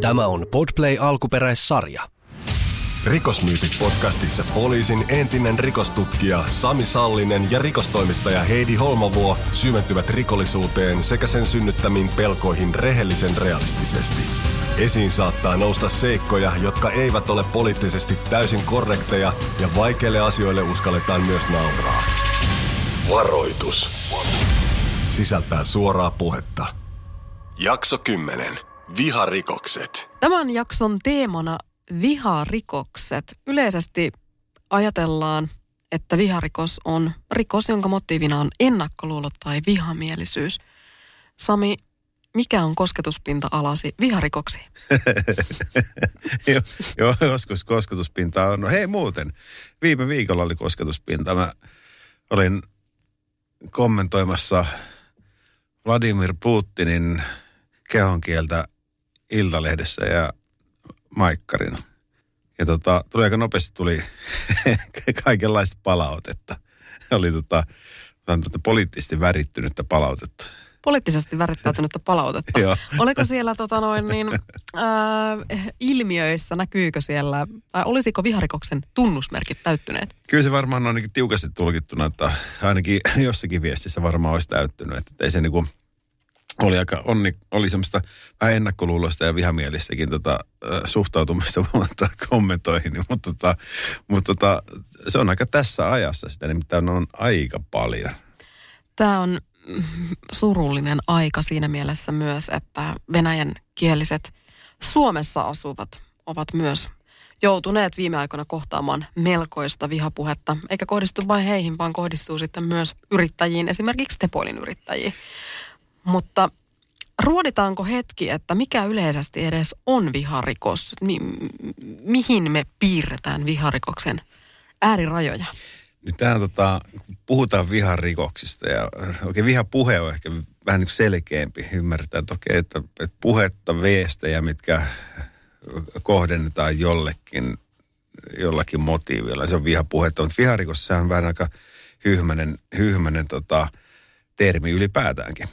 Tämä on Podplay alkuperäissarja. Rikosmyytit podcastissa poliisin entinen rikostutkija Sami Sallinen ja rikostoimittaja Heidi Holmavuo syventyvät rikollisuuteen sekä sen synnyttämiin pelkoihin rehellisen realistisesti. Esiin saattaa nousta seikkoja, jotka eivät ole poliittisesti täysin korrekteja ja vaikeille asioille uskalletaan myös nauraa. Varoitus. Sisältää suoraa puhetta. Jakso 10. Viharikokset. Tämän jakson teemana viharikokset. Yleisesti ajatellaan, että viharikos on rikos, jonka motiivina on ennakkoluulo tai vihamielisyys. Sami, mikä on kosketuspinta-alasi viharikoksi? joo, joo, joskus kosketuspinta on. No hei muuten, viime viikolla oli kosketuspinta. Mä olin kommentoimassa Vladimir Putinin kehonkieltä Iltalehdessä ja Maikkarina. Ja tota, tuli aika nopeasti tuli kaikenlaista palautetta. Oli tota, tota, poliittisesti värittynyttä palautetta. Poliittisesti värittäytynyttä palautetta. Joo. Oliko siellä tota noin, niin, äh, ilmiöissä, näkyykö siellä, tai olisiko viharikoksen tunnusmerkit täyttyneet? Kyllä se varmaan on ainakin tiukasti tulkittuna, että ainakin jossakin viestissä varmaan olisi täyttynyt. Että ei se niinku, oli aika onni, oli semmoista vähän ennakkoluuloista ja vihamielistäkin tota, suhtautumista kommentoihin, mutta, tota, mutta tota, se on aika tässä ajassa sitä, nimittäin on aika paljon. Tämä on surullinen aika siinä mielessä myös, että venäjän kieliset Suomessa asuvat ovat myös joutuneet viime aikoina kohtaamaan melkoista vihapuhetta, eikä kohdistu vain heihin, vaan kohdistuu sitten myös yrittäjiin, esimerkiksi Tepoilin yrittäjiin. Mutta ruoditaanko hetki, että mikä yleisesti edes on viharikos? Mi- mihin me piirretään viharikoksen äärirajoja? Niin tämä on tota, kun puhutaan viharikoksista ja oikein vihapuhe on ehkä vähän niin selkeämpi. Ymmärretään toki, että, että puhetta, viestejä, mitkä kohdennetaan jollekin, jollakin motiivilla. Se on vihapuhetta, mutta viharikos on vähän aika hyhmänen, hyhmänen tota, termi ylipäätäänkin.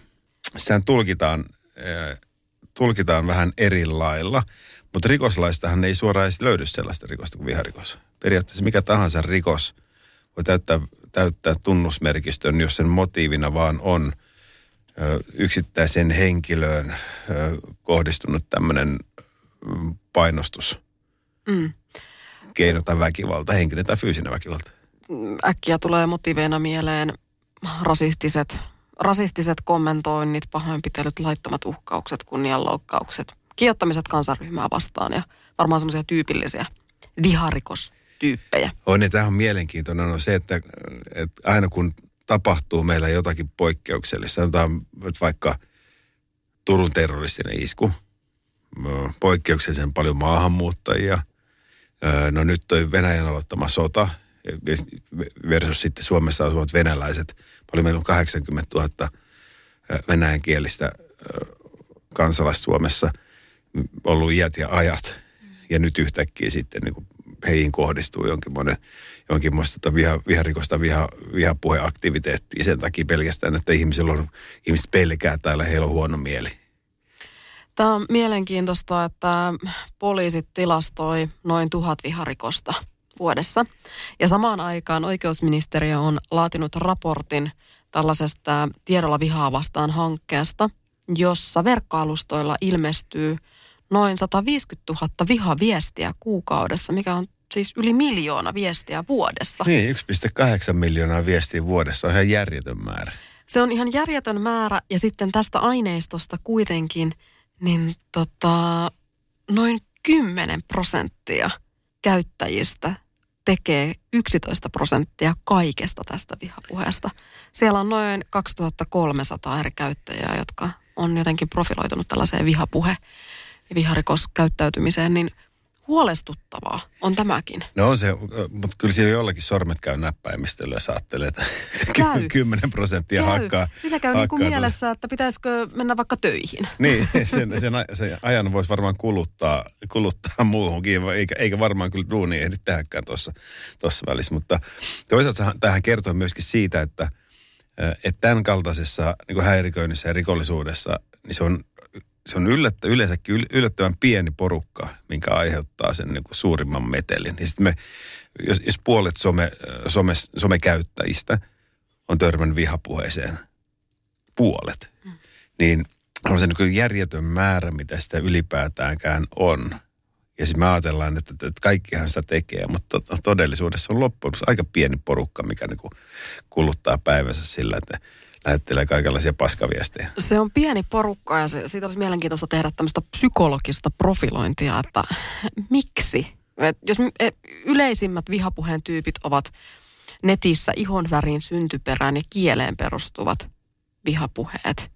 Sehän tulkitaan, äh, tulkitaan vähän eri lailla, mutta rikoslaistahan ei suoraan edes löydy sellaista rikosta kuin viharikos. Periaatteessa mikä tahansa rikos voi täyttää, täyttää tunnusmerkistön, jos sen motiivina vaan on yksittäiseen henkilöön kohdistunut tämmöinen mm, painostus, Mm. keino tai väkivalta, henkinen tai fyysinen väkivalta. Äkkiä tulee motiiveina mieleen rasistiset, rasistiset kommentoinnit, pahoinpitelyt, laittomat uhkaukset, kunnianloukkaukset, kiihottamiset kansanryhmää vastaan ja varmaan semmoisia tyypillisiä viharikostyyppejä. On, niin tämä on mielenkiintoinen on se, että, että aina kun tapahtuu meillä jotakin poikkeuksellista, sanotaan vaikka Turun terroristinen isku, poikkeuksellisen paljon maahanmuuttajia, no nyt toi Venäjän aloittama sota versus sitten Suomessa asuvat venäläiset, paljon meillä on 80 000 ö, venäjänkielistä kansalaista Suomessa ollut iät ja ajat, ja nyt yhtäkkiä sitten niin kuin heihin kohdistuu jonkinmoinen, jonkinmoista tota viha, viharikosta, viha, vihapuheaktiviteettia. Sen takia pelkästään, että ihmisillä on, ihmiset pelkää täällä, heillä on huono mieli. Tämä on mielenkiintoista, että poliisit tilastoi noin tuhat viharikosta vuodessa. Ja samaan aikaan oikeusministeriö on laatinut raportin tällaisesta tiedolla vihaa vastaan hankkeesta, jossa verkkoalustoilla ilmestyy noin 150 000 vihaviestiä kuukaudessa, mikä on siis yli miljoona viestiä vuodessa. Niin, 1,8 miljoonaa viestiä vuodessa on ihan järjetön määrä. Se on ihan järjetön määrä ja sitten tästä aineistosta kuitenkin niin tota, noin 10 prosenttia käyttäjistä tekee 11 prosenttia kaikesta tästä vihapuheesta. Siellä on noin 2300 eri käyttäjää, jotka on jotenkin profiloitunut tällaiseen vihapuhe- ja viharikoskäyttäytymiseen, niin huolestuttavaa on tämäkin. No on se, mutta kyllä siellä jollakin sormet käy näppäimistöllä sä ajattelee, että Käy. 10 prosenttia Käy. hakkaa. Sitä käy niin kuin hakkaa mielessä, että pitäisikö mennä vaikka töihin. Niin, sen, sen, sen ajan voisi varmaan kuluttaa, kuluttaa muuhunkin, eikä, eikä varmaan kyllä duuni ehdi tehdäkään tuossa tuossa välissä. Mutta toisaalta tähän kertoo myöskin siitä, että, että tämän kaltaisessa niin kuin häiriköinnissä ja rikollisuudessa, niin se on se on yllättä, yleensäkin yllättävän pieni porukka, minkä aiheuttaa sen niin kuin suurimman metelin. Ja sitten me, jos, jos puolet some, some, somekäyttäjistä on törmännyt vihapuheeseen, puolet, mm. niin on se niin järjetön määrä, mitä sitä ylipäätäänkään on. Ja sitten me ajatellaan, että, että kaikkihan sitä tekee, mutta todellisuudessa on loppujen aika pieni porukka, mikä niin kuin kuluttaa päivänsä sillä, että lähettelee kaikenlaisia paskaviestejä. Se on pieni porukka ja se, siitä olisi mielenkiintoista tehdä tämmöistä psykologista profilointia, että miksi? Et jos yleisimmät vihapuheen tyypit ovat netissä ihonväriin, syntyperään ja kieleen perustuvat vihapuheet,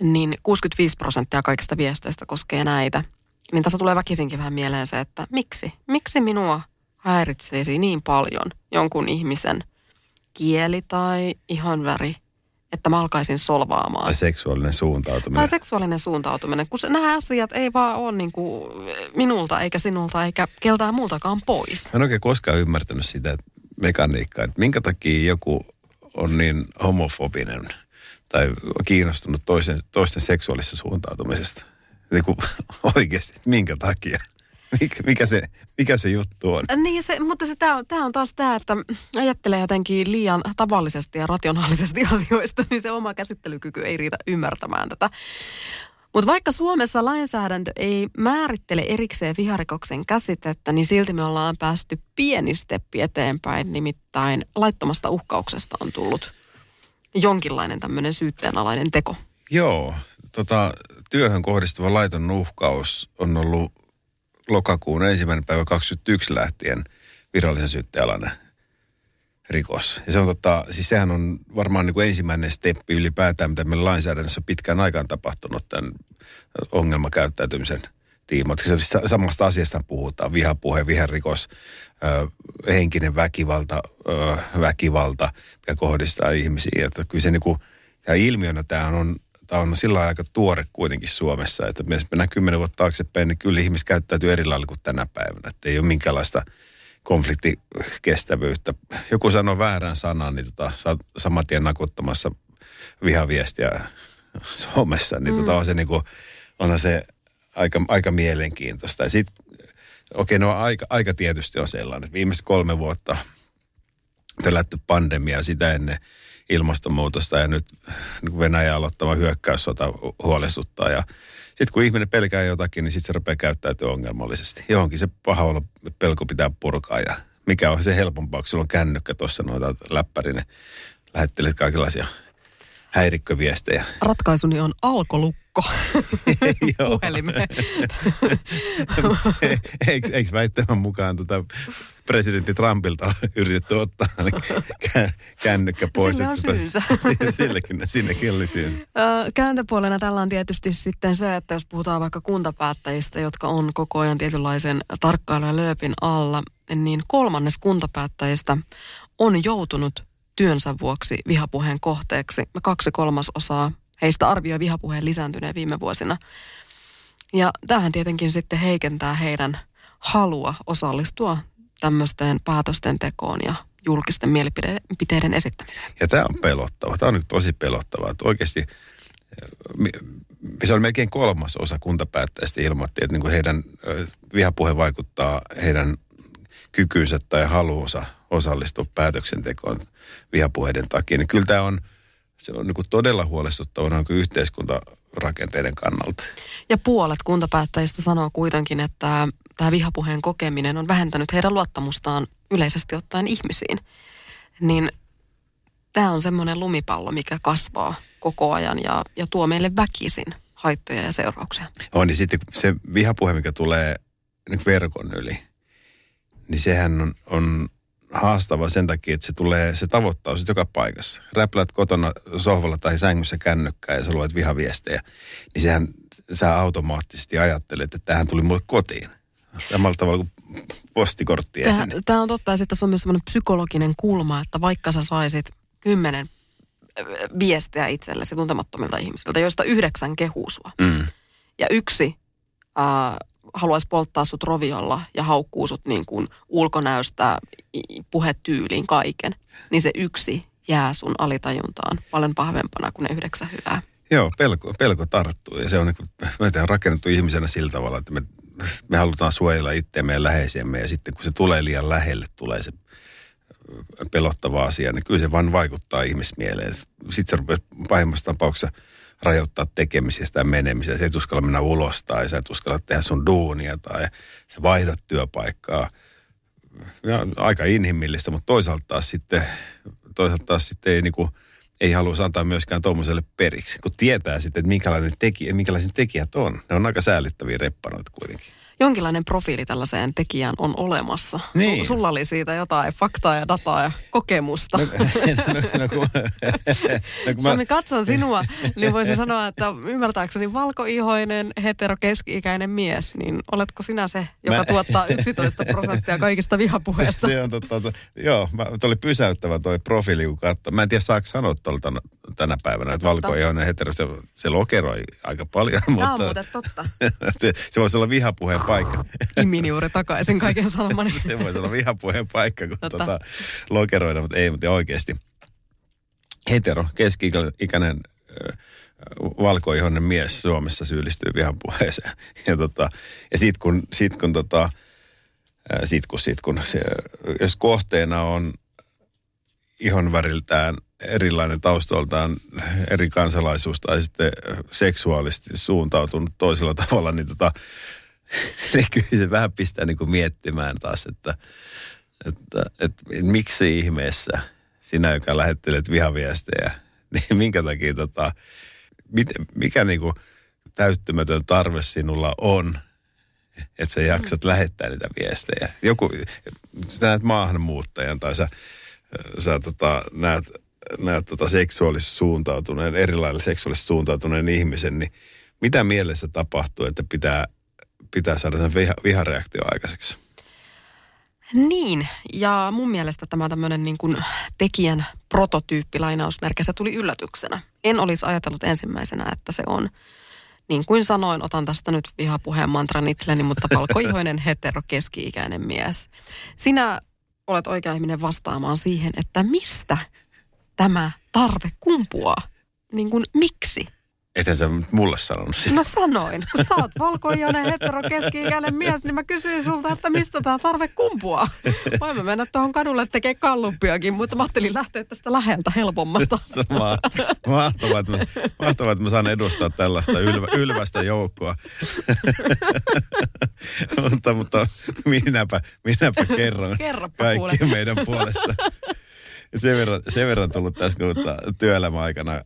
niin 65 prosenttia kaikista viesteistä koskee näitä. Niin tässä tulee väkisinkin vähän mieleen se, että miksi? Miksi minua häiritsisi niin paljon jonkun ihmisen kieli tai ihonväri – että mä alkaisin solvaamaan. Tai seksuaalinen suuntautuminen. Tai seksuaalinen suuntautuminen, kun se, nämä asiat ei vaan ole niin kuin minulta eikä sinulta eikä keltään muultakaan pois. Mä en oikein koskaan ymmärtänyt sitä mekaniikkaa, että minkä takia joku on niin homofobinen tai kiinnostunut toisen, toisten seksuaalisesta suuntautumisesta. Niin kuin oikeasti, minkä takia? Mikä, se, mikä se juttu on? Niin, se, mutta se, tämä, tämä on taas tämä, että ajattelee jotenkin liian tavallisesti ja rationaalisesti asioista, niin se oma käsittelykyky ei riitä ymmärtämään tätä. Mutta vaikka Suomessa lainsäädäntö ei määrittele erikseen viharikoksen käsitettä, niin silti me ollaan päästy pieni steppi eteenpäin. Nimittäin laittomasta uhkauksesta on tullut jonkinlainen tämmöinen syytteenalainen teko. Joo, tota, työhön kohdistuva laiton uhkaus on ollut lokakuun ensimmäinen päivä 21 lähtien virallisen syyttealainen rikos. Ja se on tota, siis sehän on varmaan niin kuin ensimmäinen steppi ylipäätään, mitä meillä lainsäädännössä pitkään aikaan tapahtunut tämän ongelmakäyttäytymisen tiimoilta. Siis samasta asiasta puhutaan, vihapuhe, viharikos, henkinen väkivalta, väkivalta, mikä kohdistaa ihmisiin. Että kyllä se niin kuin, ja ilmiönä tämä on tämä on sillä aika tuore kuitenkin Suomessa, että jos mennään kymmenen vuotta taaksepäin, niin kyllä ihmiset käyttäytyy eri lailla kuin tänä päivänä. Että ei ole minkäänlaista konfliktikestävyyttä. Joku sanoo väärän sanan, niin tota, saman tien nakuttamassa vihaviestiä somessa, niin tota mm. tota on se niin kuin, onhan se aika, aika mielenkiintoista. Ja sitten, okei, okay, no aika, aika tietysti on sellainen. Viimeiset kolme vuotta pelätty pandemia sitä ennen – ilmastonmuutosta ja nyt niin Venäjä aloittama hyökkäyssota huolestuttaa. Ja sitten kun ihminen pelkää jotakin, niin sitten se rupeaa käyttäytyä ongelmallisesti. Johonkin se paha olla pelko pitää purkaa ja mikä on se helpompaa, kun sulla on kännykkä tuossa noita läppäri, niin lähettelet kaikenlaisia häirikköviestejä. Ratkaisuni on alkolukko puhelimeen. eikö, eikö väittämän mukaan tota presidentti Trumpilta yritetty ottaa kännykkä pois? Sillä on syynsä. Silläkin, sinnekin oli syynsä. Kääntöpuolena tällä on tietysti sitten se, että jos puhutaan vaikka kuntapäättäjistä, jotka on koko ajan tietynlaisen tarkkailun ja lööpin alla, niin kolmannes kuntapäättäjistä on joutunut työnsä vuoksi vihapuheen kohteeksi. Kaksi kolmasosaa heistä arvioi vihapuheen lisääntyneen viime vuosina. Ja tähän tietenkin sitten heikentää heidän halua osallistua tämmöisten päätösten tekoon ja julkisten mielipiteiden esittämiseen. Ja tämä on pelottava. Tämä on nyt tosi pelottava. Että oikeasti se on melkein kolmas osa kuntapäättäjistä ilmoitti, että niin kuin heidän vihapuhe vaikuttaa heidän kykynsä tai haluunsa osallistua päätöksentekoon vihapuheiden takia. Niin kyllä tämä on, se on niin todella huolestuttavaa niin yhteiskuntarakenteiden kannalta. Ja puolet kuntapäättäjistä sanoo kuitenkin, että tämä vihapuheen kokeminen on vähentänyt heidän luottamustaan yleisesti ottaen ihmisiin. Niin tämä on semmoinen lumipallo, mikä kasvaa koko ajan ja, ja tuo meille väkisin haittoja ja seurauksia. On, niin sitten se vihapuhe, mikä tulee niin verkon yli, niin sehän on, on haastava sen takia, että se tulee, se tavoittaa sitten joka paikassa. Räplät kotona sohvalla tai sängyssä kännykkää ja sä luet vihaviestejä, niin sehän sä automaattisesti ajattelet, että tähän tuli mulle kotiin. Samalla tavalla kuin postikortti. Tämä on totta sitten tässä on myös sellainen psykologinen kulma, että vaikka sä saisit kymmenen viestejä itsellesi tuntemattomilta ihmisiltä, joista yhdeksän kehuu sua. Mm. Ja yksi äh, haluaisi polttaa sut roviolla ja haukkuu sut niin kuin ulkonäöstä, puhetyyliin, kaiken, niin se yksi jää sun alitajuntaan paljon pahvempana kuin ne yhdeksän hyvää. Joo, pelko, pelko tarttuu ja se on niin kuin, on rakennettu ihmisenä sillä tavalla, että me, me halutaan suojella itseä meidän läheisiämme ja sitten kun se tulee liian lähelle, tulee se pelottava asia, niin kyllä se vaan vaikuttaa ihmismieleen. Sitten se rupeaa pahimmassa tapauksessa rajoittaa tekemisestä ja menemistä. Se et uskalla mennä ulos tai sä et uskalla tehdä sun duunia tai sä vaihdat työpaikkaa. Ja aika inhimillistä, mutta toisaalta taas sitten, toisaalta taas sitten ei, niin kuin, ei halua antaa myöskään tuommoiselle periksi, kun tietää sitten, että minkälainen tekijä, minkälaisen tekijät on. Ne on aika säällittäviä reppanoita kuitenkin jonkinlainen profiili tällaiseen tekijään on olemassa. Niin. Sulla oli siitä jotain faktaa ja dataa ja kokemusta. No, no, no, kun, no, kun Sami, katson sinua, niin voisin sanoa, että ymmärtääkseni valkoihoinen, hetero, keski-ikäinen mies, niin oletko sinä se, joka mä... tuottaa 11 prosenttia kaikista vihapuheesta? Se, se on totta. To, joo, mä, oli pysäyttävä toi profiili, kun katsoo. Mä en tiedä, saako sanoa tuolta tänä päivänä, että valkoihoinen, hetero, se, se lokeroi aika paljon. Tämä mutta, on muuten totta. se, se voisi olla vihapuheen paikka. Imin juuri takaisin kaiken sanomani. Se voisi olla vihapuheen paikka, kun tota. Tota, lokeroida, mutta ei, mutta oikeasti. Hetero, keski-ikäinen valkoihoinen mies Suomessa syyllistyy vihapuheeseen. Ja, tota, ja sit kun, sit kun, tota, sit kun, sit kun se, jos kohteena on ihonväriltään erilainen taustoltaan eri kansalaisuus tai sitten seksuaalisesti suuntautunut toisella tavalla, niin tota, niin kyllä se vähän pistää niin kuin miettimään taas, että, että, että, että miksi ihmeessä sinä, joka lähettelet vihaviestejä, niin minkä takia tota, mit, mikä niin kuin täyttymätön tarve sinulla on, että sä jaksat mm. lähettää niitä viestejä. Joku, sä näet maahanmuuttajan tai sä, sä tota, näet, näet tota seksuaalisesti suuntautuneen, erilainen seksuaalisesti suuntautuneen ihmisen, niin mitä mielessä tapahtuu, että pitää pitää saada sen viha, vihareaktio aikaiseksi. Niin, ja mun mielestä tämä tämmöinen niin kuin tekijän prototyyppi lainausmerkeissä tuli yllätyksenä. En olisi ajatellut ensimmäisenä, että se on, niin kuin sanoin, otan tästä nyt vihapuheen mantran itselleni, mutta palkoihoinen hetero keski-ikäinen mies. Sinä olet oikea ihminen vastaamaan siihen, että mistä tämä tarve kumpuaa? Niin kuin miksi? Ethän sä mulle sanonut sitä. No sanoin. Kun sä oot valkoinen hetero keski mies, niin mä kysyin sulta, että mistä tämä tarve kumpua. Voimme mennä tuohon kadulle tekemään kalluppiakin, mutta mä ajattelin lähteä tästä läheltä helpommasta. mahtavaa, että mä, mahtavaa, että mä saan edustaa tällaista ylvä, ylvästä joukkoa. mutta, mutta minäpä, minäpä kerron Kerropa kaikki kuule. meidän puolesta. Sen verran, sen verran tullut tässä työelämäaikana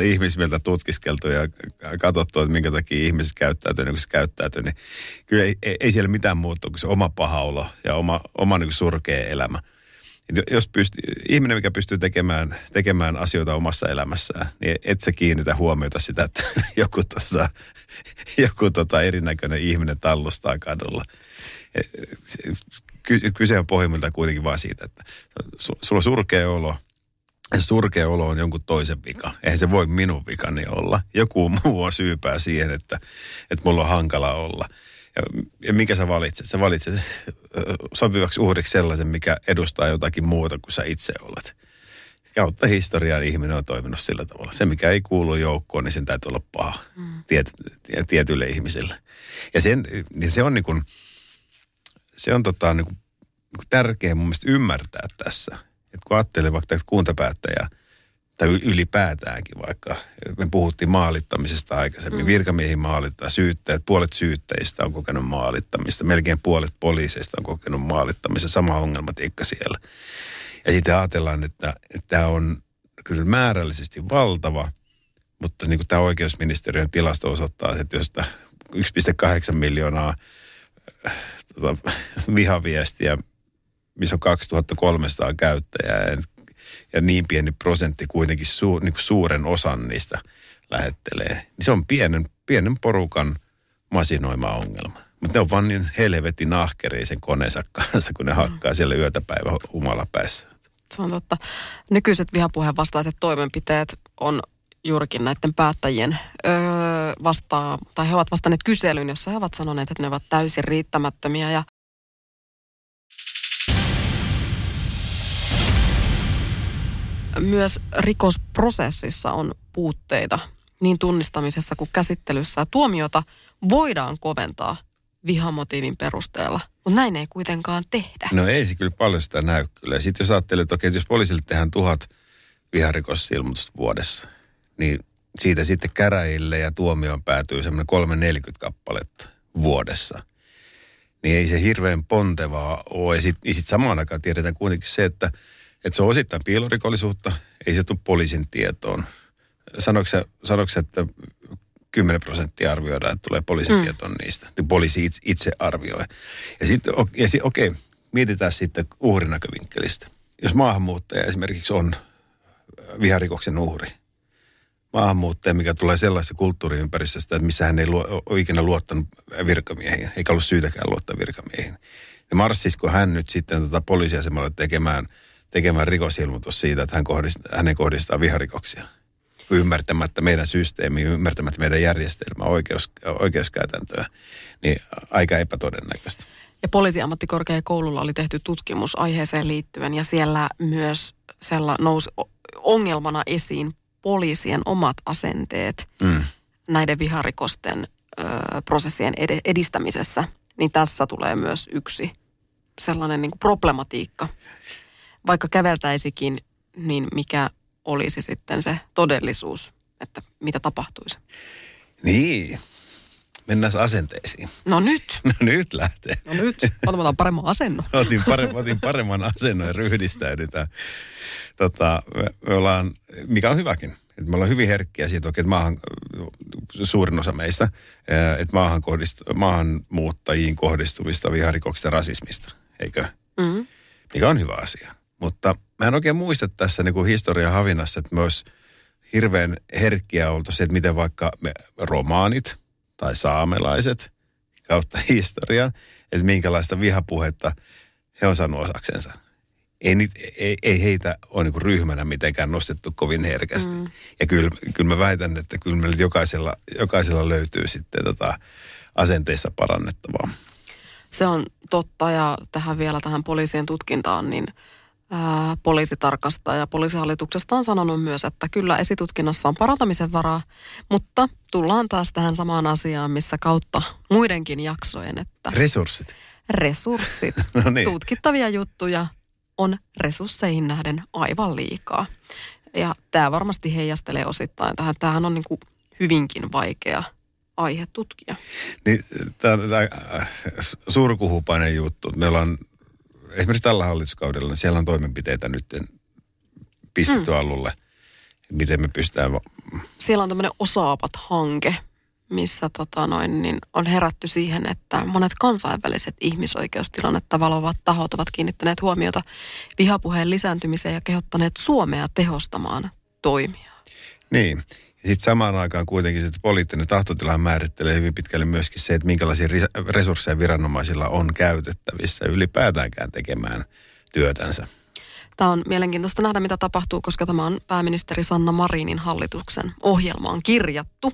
ihmismieltä tutkiskeltu ja katsottu, että minkä takia ihmiset käyttäytyy niin kuin se käyttäytyy, niin kyllä ei, ei, siellä mitään muuttu kuin se oma paha olo ja oma, oma niin kuin surkea elämä. Jos pystyy, ihminen, mikä pystyy tekemään, tekemään asioita omassa elämässään, niin et sä kiinnitä huomiota sitä, että joku, tota, joku tota erinäköinen ihminen tallustaa kadulla. Kyse on pohjimmiltaan kuitenkin vain siitä, että sulla on surkea olo, surkea olo on jonkun toisen vika. Eihän se voi minun vikani olla. Joku muu on syypää siihen, että, että mulla on hankala olla. Ja, ja minkä sä valitset? Sä valitset sopivaksi uhriksi sellaisen, mikä edustaa jotakin muuta kuin sä itse olet. Kautta historiaa ihminen on toiminut sillä tavalla. Se, mikä ei kuulu joukkoon, niin sen täytyy olla paha mm. tiet, tietyille ihmisille. Ja sen, niin se on niin kuin, se on tota niin kuin, tärkeä mun mielestä ymmärtää tässä – että kun ajattelee vaikka kuntapäättäjää, tai ylipäätäänkin vaikka, me puhuttiin maalittamisesta aikaisemmin, mm. virkamiehiin maalittaa, syyttäjät, puolet syyttäjistä on kokenut maalittamista, melkein puolet poliiseista on kokenut maalittamista, sama ongelmatiikka siellä. Ja sitten ajatellaan, että, että tämä on kyllä määrällisesti valtava, mutta niin kuin tämä oikeusministeriön tilasto osoittaa, että jos 1,8 miljoonaa äh, tota, vihaviestiä missä on 2300 käyttäjää ja, ja niin pieni prosentti kuitenkin su, niin kuin suuren osan niistä lähettelee. Niin se on pienen, pienen porukan masinoima ongelma. Mutta ne on vaan niin helvetin ahkeria sen koneensa kanssa, kun ne mm. hakkaa siellä yötä päivä humalapäissä. Se on totta. Nykyiset vihapuheen vastaiset toimenpiteet on juurikin näiden päättäjien öö, vastaa, tai he ovat vastanneet kyselyyn, jossa he ovat sanoneet, että ne ovat täysin riittämättömiä ja myös rikosprosessissa on puutteita. niin tunnistamisessa kuin käsittelyssä. Tuomiota voidaan koventaa vihamotiivin perusteella, mutta näin ei kuitenkaan tehdä. No ei se kyllä paljon sitä näy kyllä. Sitten jos ajattelee, että okei, jos poliisille tehdään tuhat viharikosilmoitusta vuodessa, niin siitä sitten käräjille ja tuomioon päätyy semmoinen 340 kappaletta vuodessa. Niin ei se hirveän pontevaa ole. Ja sitten sit samaan aikaan tiedetään kuitenkin se, että, että se on osittain piilorikollisuutta, ei se tule poliisin tietoon. Sanoiko se, että 10 prosenttia arvioidaan, että tulee poliisin mm. tietoon niistä. Niin poliisi itse, itse arvioi. Ja sitten, ja sit, okei, mietitään sitten uhrin näkövinkkelistä. Jos maahanmuuttaja esimerkiksi on viharikoksen uhri, maahanmuuttaja, mikä tulee sellaisessa kulttuuriympäristöstä, että missä hän ei luo, ole ikinä luottanut virkamiehiin, eikä ollut syytäkään luottaa virkamiehiin. Ja marssisiko hän nyt sitten tota poliisiasemalle tekemään, tekemään rikosilmoitus siitä, että hän kohdistaa, hänen kohdistaa viharikoksia? Ymmärtämättä meidän systeemiä, ymmärtämättä meidän järjestelmää, oikeus, oikeuskäytäntöä, niin aika epätodennäköistä. Ja poliisiammattikorkeakoululla oli tehty tutkimus aiheeseen liittyen ja siellä myös sella nousi ongelmana esiin poliisien omat asenteet mm. näiden viharikosten ö, prosessien ed- edistämisessä, niin tässä tulee myös yksi sellainen niin kuin problematiikka. Vaikka käveltäisikin, niin mikä olisi sitten se todellisuus, että mitä tapahtuisi? Niin, mennään asenteisiin. No nyt. No nyt lähtee. No nyt, otetaan paremman asennon. otin, paremman, otin paremman asennon ja ryhdistäydytään. Tota, me, me ollaan, mikä on hyväkin, että me ollaan hyvin herkkiä siitä, että maahan, suurin osa meistä, että maahan kohdist, maahanmuuttajiin kohdistuvista viharikoksista rasismista, eikö? Mm. Mikä on hyvä asia. Mutta mä en oikein muista tässä niin kuin historian havinnassa, että olisi hirveän herkkiä oltu se, että miten vaikka me romaanit tai saamelaiset kautta historian, että minkälaista vihapuhetta he on saanut osaksensa ei, niitä, ei, ei heitä ole niin ryhmänä mitenkään nostettu kovin herkästi. Mm. Ja kyllä, kyllä mä väitän, että kyllä meillä jokaisella, jokaisella löytyy sitten tota asenteissa parannettavaa. Se on totta ja tähän vielä tähän poliisien tutkintaan, niin ää, poliisitarkastaja poliisihallituksesta on sanonut myös, että kyllä esitutkinnassa on parantamisen varaa, mutta tullaan taas tähän samaan asiaan, missä kautta muidenkin jaksojen, että... Resurssit. Resurssit. no niin. Tutkittavia juttuja, on resursseihin nähden aivan liikaa. Ja tämä varmasti heijastelee osittain tähän. Tämähän on niin kuin hyvinkin vaikea aihe tutkia. Niin, tämä on äh, surkuhupainen juttu. Meillä on esimerkiksi tällä hallituskaudella, niin siellä on toimenpiteitä nyt pistetty mm. alulle, miten me pystytään... Siellä on tämmöinen osaavat hanke, missä tota noin, niin on herätty siihen, että monet kansainväliset ihmisoikeustilannetta valovat tahot ovat kiinnittäneet huomiota vihapuheen lisääntymiseen ja kehottaneet Suomea tehostamaan toimia. Niin. Ja sitten samaan aikaan kuitenkin se poliittinen tahtotila määrittelee hyvin pitkälle myöskin se, että minkälaisia resursseja viranomaisilla on käytettävissä ylipäätäänkään tekemään työtänsä. Tämä on mielenkiintoista nähdä, mitä tapahtuu, koska tämä on pääministeri Sanna Marinin hallituksen ohjelmaan kirjattu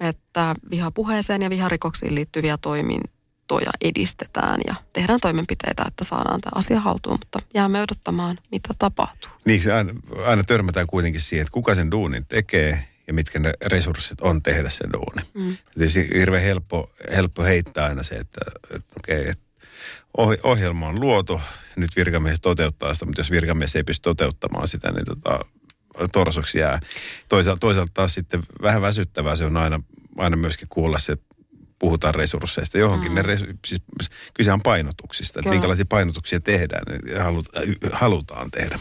että vihapuheeseen ja viharikoksiin liittyviä toimintoja edistetään ja tehdään toimenpiteitä, että saadaan tämä asia haltuun, mutta jäämme odottamaan, mitä tapahtuu. Niin, se aina, aina törmätään kuitenkin siihen, että kuka sen duunin tekee ja mitkä ne resurssit on tehdä se duuni. Mm. Tietysti hirveän helppo, helppo heittää aina se, että, että okei, okay, että ohjelma on luotu, nyt virkamies toteuttaa sitä, mutta jos virkamies ei pysty toteuttamaan sitä, niin tota, torsoksi jää. Toisaalta, toisaalta taas sitten vähän väsyttävää se on aina, aina myöskin kuulla se, puhutaan resursseista. Johonkin mm. ne resu, siis kyse on painotuksista, että minkälaisia painotuksia tehdään ja halutaan tehdä.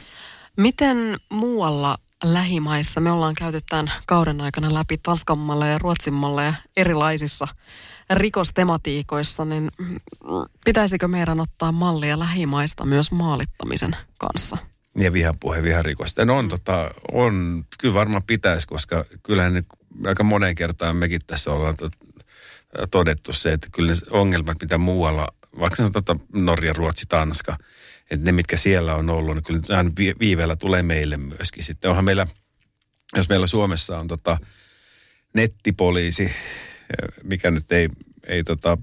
Miten muualla lähimaissa, me ollaan käyty tämän kauden aikana läpi Tanskan ja Ruotsin ja erilaisissa rikostematiikoissa, niin pitäisikö meidän ottaa mallia lähimaista myös maalittamisen kanssa? Ja vihapuhe, viharikosta. No on, tota, on, kyllä varmaan pitäisi, koska kyllähän ne aika moneen kertaan mekin tässä ollaan todettu se, että kyllä ne ongelmat, mitä muualla, vaikka sanotaan tota Norja, Ruotsi, Tanska, että ne, mitkä siellä on ollut, niin kyllä aina viiveellä tulee meille myöskin. Sitten onhan meillä, jos meillä Suomessa on tota nettipoliisi, mikä nyt ei, ei tota,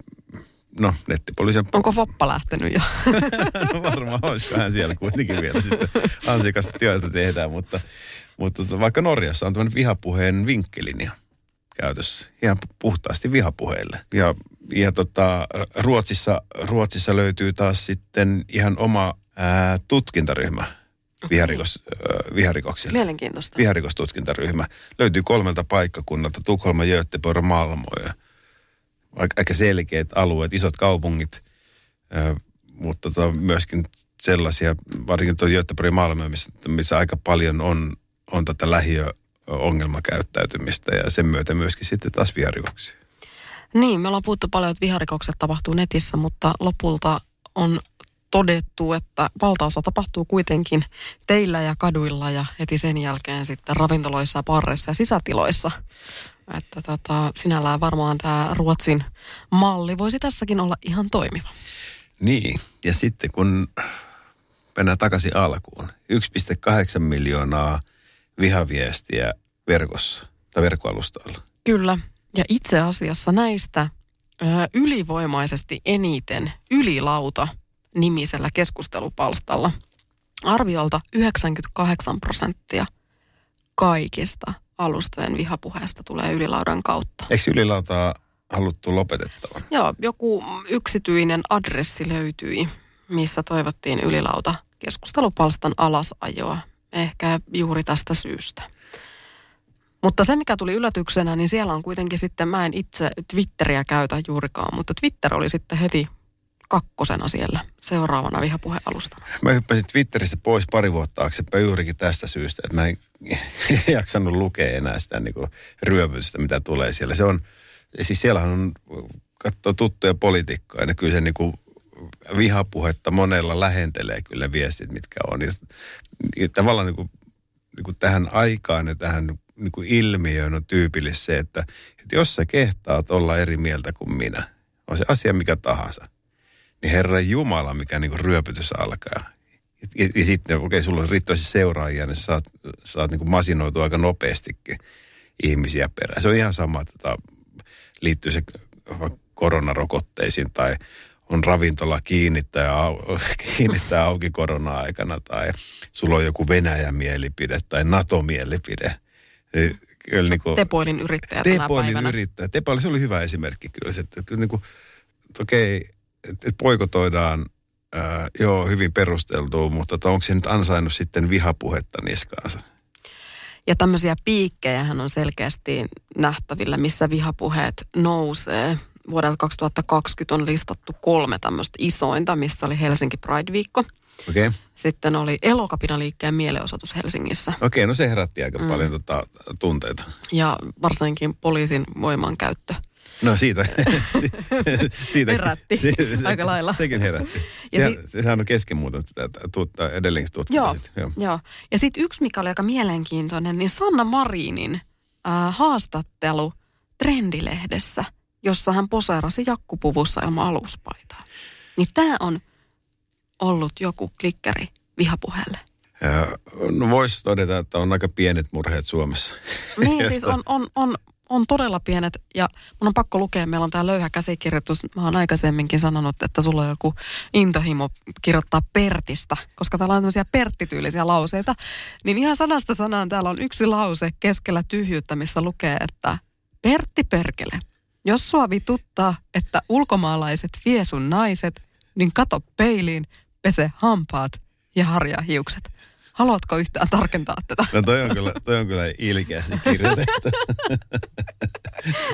no nettipoliisin... Onko Foppa lähtenyt jo? no varmaan olisikohan siellä kuitenkin vielä sitten ansikasta työtä tehdään, mutta, mutta tota, vaikka Norjassa on tämmöinen vihapuheen vinkkelinja. käytössä ihan puhtaasti vihapuheille. Ja, ja tota, Ruotsissa, Ruotsissa löytyy taas sitten ihan oma ää, tutkintaryhmä viharikos, ää, viharikoksille. Mielenkiintoista. Viharikostutkintaryhmä. Löytyy kolmelta paikkakunnalta, Tukholma, Göteborg, Malmo ja aika selkeät alueet, isot kaupungit, ää, mutta tota, myöskin sellaisia, varsinkin tuo Göteborg ja Malmö, missä, missä aika paljon on, on tätä lähiö ongelmakäyttäytymistä ja sen myötä myöskin sitten taas viharikoksia. Niin, me ollaan puhuttu paljon, että viharikokset tapahtuu netissä, mutta lopulta on todettu, että valtaosa tapahtuu kuitenkin teillä ja kaduilla ja heti sen jälkeen sitten ravintoloissa, parreissa ja sisätiloissa. Että tota, sinällään varmaan tämä Ruotsin malli voisi tässäkin olla ihan toimiva. Niin, ja sitten kun mennään takaisin alkuun, 1,8 miljoonaa vihaviestiä verkossa tai verkkoalustoilla. Kyllä, ja itse asiassa näistä ö, ylivoimaisesti eniten ylilauta nimisellä keskustelupalstalla arviolta 98 prosenttia kaikista alustojen vihapuheesta tulee ylilaudan kautta. Eikö ylilautaa haluttu lopetettavan? Joo, joku yksityinen adressi löytyi, missä toivottiin ylilauta keskustelupalstan alasajoa. Ehkä juuri tästä syystä. Mutta se, mikä tuli yllätyksenä, niin siellä on kuitenkin sitten, mä en itse Twitteriä käytä juurikaan, mutta Twitter oli sitten heti kakkosena siellä seuraavana vihapuhealustana. Mä hyppäsin Twitteristä pois pari vuotta taaksepäin juurikin tästä syystä, että mä en jaksanut lukea enää sitä niin ryöpystä, mitä tulee siellä. Se on, siis siellähän on, katsoo tuttuja poliitikkoja, ja kyllä se niin kuin vihapuhetta monella lähentelee kyllä viestit, mitkä on. Ja tavallaan niin kuin, niin kuin tähän aikaan ja tähän niin kuin ilmiöön on tyypillistä se, että, että jos sä kehtaat olla eri mieltä kuin minä, on se asia mikä tahansa, niin Herra Jumala, mikä niin kuin ryöpytys alkaa. Ja, ja sitten, okei, sulla on riittävästi seuraajia, niin saat, saat niin kuin masinoitua aika nopeastikin ihmisiä perään. Se on ihan sama, että tota, liittyy se koronarokotteisiin tai on ravintola kiinnittää, au, kiinnittää auki korona-aikana tai sulla on joku Venäjä-mielipide tai NATO-mielipide. Niin, kyllä niin kuin, Tepoilin yrittäjä Tepoilin yrittäjä. Tepoilin, se oli hyvä esimerkki kyllä. Se, että, että, niin kuin, että okei, että, poikotoidaan ää, joo, hyvin perusteltua, mutta että onko se nyt ansainnut sitten vihapuhetta niskaansa? Ja tämmöisiä piikkejähän on selkeästi nähtävillä, missä vihapuheet nousee vuodelta 2020 on listattu kolme tämmöistä isointa, missä oli Helsinki Pride-viikko. Okay. Sitten oli Elokapinaliikkeen mielenosoitus Helsingissä. Okei, okay, no se herätti aika mm. paljon tota, tunteita. Ja varsinkin poliisin voimankäyttö. No siitä. siitä herätti se, se, aika lailla. Sekin herätti. Ja sehän, si- sehän on kesken muuten edelleen Joo, joo. joo. Ja sitten yksi, mikä oli aika mielenkiintoinen, niin Sanna Marinin äh, haastattelu Trendilehdessä – jossa hän poseerasi jakkupuvussa ilman aluspaitaa. Niin tämä on ollut joku klikkeri vihapuheelle. no voisi todeta, että on aika pienet murheet Suomessa. Niin, siis on, on, on, on todella pienet ja mun on pakko lukea, meillä on tämä löyhä käsikirjoitus. Mä oon aikaisemminkin sanonut, että sulla on joku intohimo kirjoittaa Pertistä, koska täällä on tämmöisiä perttityylisiä lauseita. Niin ihan sanasta sanaan täällä on yksi lause keskellä tyhjyyttä, missä lukee, että Pertti Perkele, jos sua vituttaa, että ulkomaalaiset vie sun naiset, niin kato peiliin, pese hampaat ja harjaa hiukset. Haluatko yhtään tarkentaa tätä? No toi on kyllä, toi on kyllä ilkeästi kirjoitettu.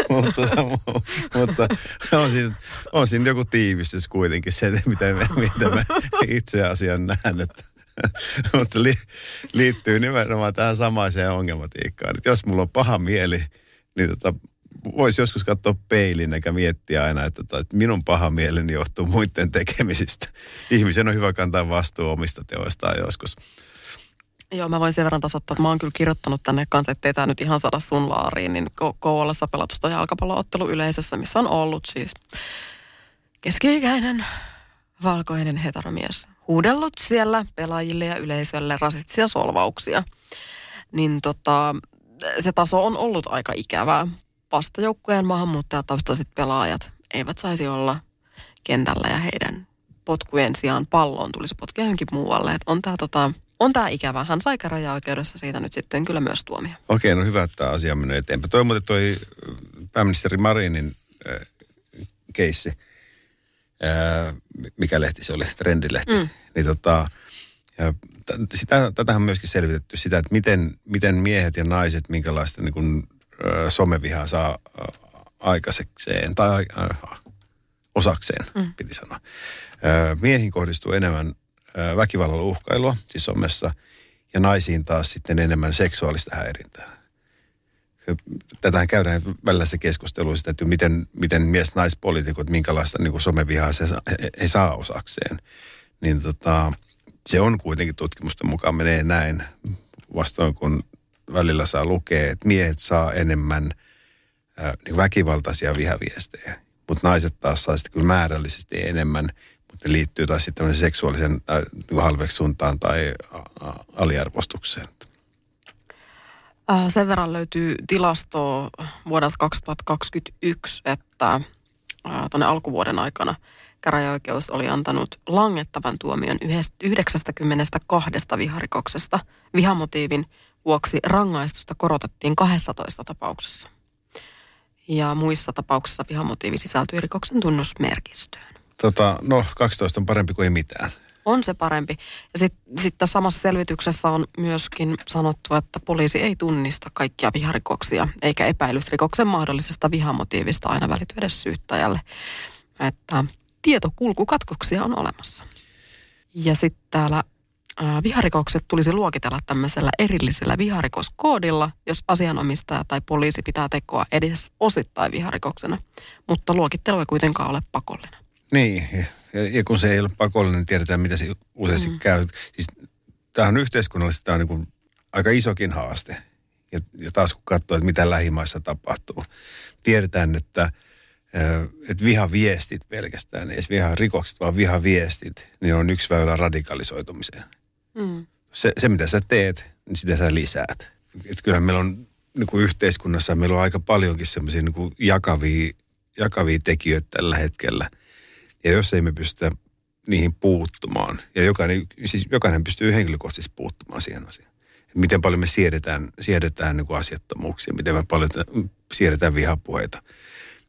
mutta, mutta on, siinä, on siinä joku tiivistys kuitenkin se, mitä mä, mitä mä itse asian näen. Että, mutta li, liittyy nimenomaan tähän samaiseen ongelmatiikkaan. Että jos mulla on paha mieli, niin tota, voisi joskus katsoa peilin eikä miettiä aina, että, että minun paha mieleni johtuu muiden tekemisistä. Ihmisen on hyvä kantaa vastuu omista teoistaan joskus. Joo, mä voin sen verran tasoittaa, että mä oon kyllä kirjoittanut tänne kanssa, ettei tämä nyt ihan saada sun laariin, niin Kouvolassa pelatusta jalkapalloottelu yleisössä, missä on ollut siis keski-ikäinen valkoinen heteromies huudellut siellä pelaajille ja yleisölle rasistisia solvauksia. Niin tota, se taso on ollut aika ikävää vastajoukkueen maahanmuuttajataustaiset pelaajat eivät saisi olla kentällä ja heidän potkujen sijaan palloon tulisi potkia johonkin muualle. Et on tämä tota, on tämä ikävä. Hän sai käräjäoikeudessa siitä nyt sitten kyllä myös tuomio. Okei, no hyvä, että tämä asia menee eteenpäin. Toi muuten toi pääministeri Marinin äh, keissi, äh, mikä lehti se oli, trendilehti, mm. niin tota, ja sitä, tätähän on myöskin selvitetty sitä, että miten, miten miehet ja naiset, minkälaista niin kuin, somevihaa saa aikaisekseen tai osakseen, mm. piti sanoa. Miehiin kohdistuu enemmän väkivallalla uhkailua, siis somessa, ja naisiin taas sitten enemmän seksuaalista häirintää. Tätähän käydään välillä se keskustelu sitä, että miten, miten mies-naispoliitikot, minkälaista niin kuin somevihaa se, he, he saa osakseen. Niin tota, se on kuitenkin tutkimusten mukaan menee näin, vastoin kun välillä saa lukea, että miehet saa enemmän ää, niin väkivaltaisia vihaviestejä, mutta naiset taas saa sitten kyllä määrällisesti enemmän, mutta ne liittyy taas sitten seksuaalisen ää, niin halveksuntaan tai aliarvostukseen. Sen verran löytyy tilastoa vuodelta 2021, että tuonne alkuvuoden aikana – käräjäoikeus oli antanut langettavan tuomion 92 viharikoksesta. Vihamotiivin vuoksi rangaistusta korotettiin 12 tapauksessa. Ja muissa tapauksissa vihamotiivi sisältyi rikoksen tunnusmerkistöön. Tota, no, 12 on parempi kuin ei mitään. On se parempi. Ja sitten sit tässä samassa selvityksessä on myöskin sanottu, että poliisi ei tunnista kaikkia viharikoksia, eikä epäilysrikoksen mahdollisesta vihamotiivista aina välity edes syyttäjälle. Että tietokulkukatkoksia on olemassa. Ja sitten täällä ää, viharikokset tulisi luokitella tämmöisellä erillisellä viharikoskoodilla, jos asianomistaja tai poliisi pitää tekoa edes osittain viharikoksena. Mutta luokittelu ei kuitenkaan ole pakollinen. Niin, ja, ja kun se ei ole pakollinen, niin tiedetään mitä se useasti mm. käy. Siis tämähän yhteiskunnallisesti tämä on niin kuin aika isokin haaste. Ja, ja taas kun katsoo, että mitä lähimaissa tapahtuu, tiedetään, että – että vihaviestit pelkästään, ei edes viharikokset, vaan vihaviestit, niin on yksi väylä radikalisoitumiseen. Mm. Se, se, mitä sä teet, niin sitä sä lisäät. Et kyllä meillä on niin kuin yhteiskunnassa, meillä on aika paljonkin semmoisia niin jakavia, jakavia tekijöitä tällä hetkellä. Ja jos ei me pystytä niihin puuttumaan, ja jokainen, siis jokainen pystyy henkilökohtaisesti puuttumaan siihen asiaan. Et miten paljon me siedetään, siedetään niin kuin asiattomuuksia, miten me paljon siedetään vihapuheita.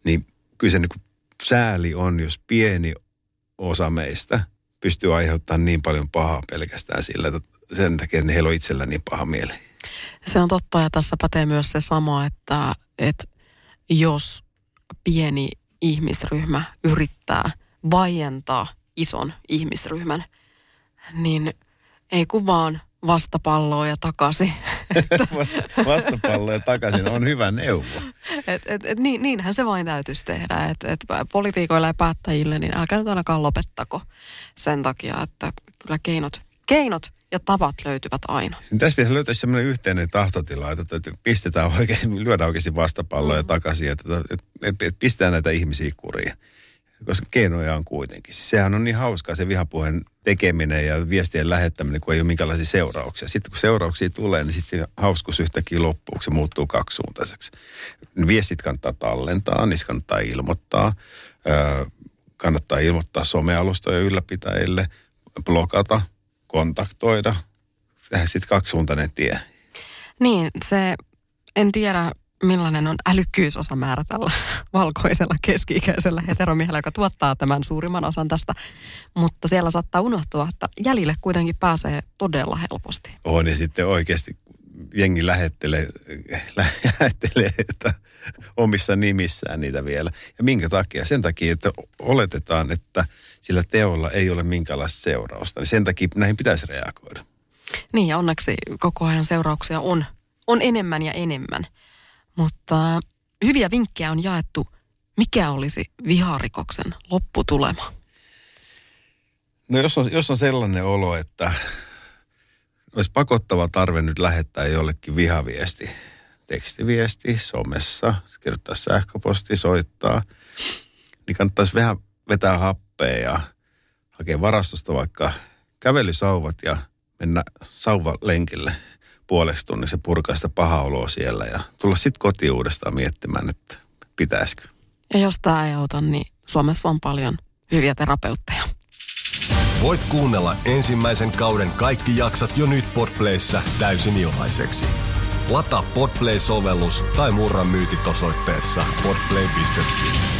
Niin kyllä se niin kuin sääli on, jos pieni osa meistä pystyy aiheuttamaan niin paljon pahaa pelkästään sillä, että sen takia, että heillä on itsellä niin paha mieli. Se on totta ja tässä pätee myös se sama, että, että jos pieni ihmisryhmä yrittää vaientaa ison ihmisryhmän, niin ei kun vaan vastapalloa ja takaisin. Vasta, vastapalloa ja takaisin on hyvä neuvo. Et, et, et, niin, niinhän se vain täytyisi tehdä. Et, et politiikoille ja päättäjille, niin älkää nyt ainakaan lopettako sen takia, että kyllä keinot, keinot ja tavat löytyvät aina. Niin tässä pitäisi löytää sellainen yhteinen tahtotila, että, pistetään oikein, lyödään oikeasti vastapalloja mm. takaisin, että, että, että pistetään näitä ihmisiä kuriin koska keinoja on kuitenkin. Sehän on niin hauskaa se vihapuheen tekeminen ja viestien lähettäminen, kun ei ole minkälaisia seurauksia. Sitten kun seurauksia tulee, niin sitten se hauskuus yhtäkkiä loppuu, se muuttuu kaksisuuntaiseksi. Viestit kannattaa tallentaa, niistä kannattaa ilmoittaa. Kannattaa ilmoittaa somealustoja ylläpitäjille, blokata, kontaktoida. Sitten kaksisuuntainen tie. Niin, se en tiedä, millainen on älykkyysosamäärä tällä valkoisella keski-ikäisellä heteromiehellä, joka tuottaa tämän suurimman osan tästä. Mutta siellä saattaa unohtua, että jäljille kuitenkin pääsee todella helposti. On ja sitten oikeasti jengi lähettelee, lähettelee että omissa nimissään niitä vielä. Ja minkä takia? Sen takia, että oletetaan, että sillä teolla ei ole minkäänlaista seurausta. Niin sen takia näihin pitäisi reagoida. Niin ja onneksi koko ajan seurauksia on, on enemmän ja enemmän. Mutta hyviä vinkkejä on jaettu. Mikä olisi viharikoksen lopputulema? No jos on, jos on sellainen olo, että olisi pakottava tarve nyt lähettää jollekin vihaviesti, tekstiviesti somessa, kirjoittaa sähköposti, soittaa, niin kannattaisi vähän vetää happea ja hakea varastosta vaikka kävelysauvat ja mennä sauvalenkille – puoleksi tunnissa niin ja purkaa sitä paha oloa siellä ja tulla sitten kotiin uudestaan miettimään, että pitäisikö. Ja jos tämä ei auta, niin Suomessa on paljon hyviä terapeutteja. Voit kuunnella ensimmäisen kauden kaikki jaksat jo nyt Podplayssä täysin ilmaiseksi. Lataa Podplay-sovellus tai murra myytit osoitteessa podplay.fi.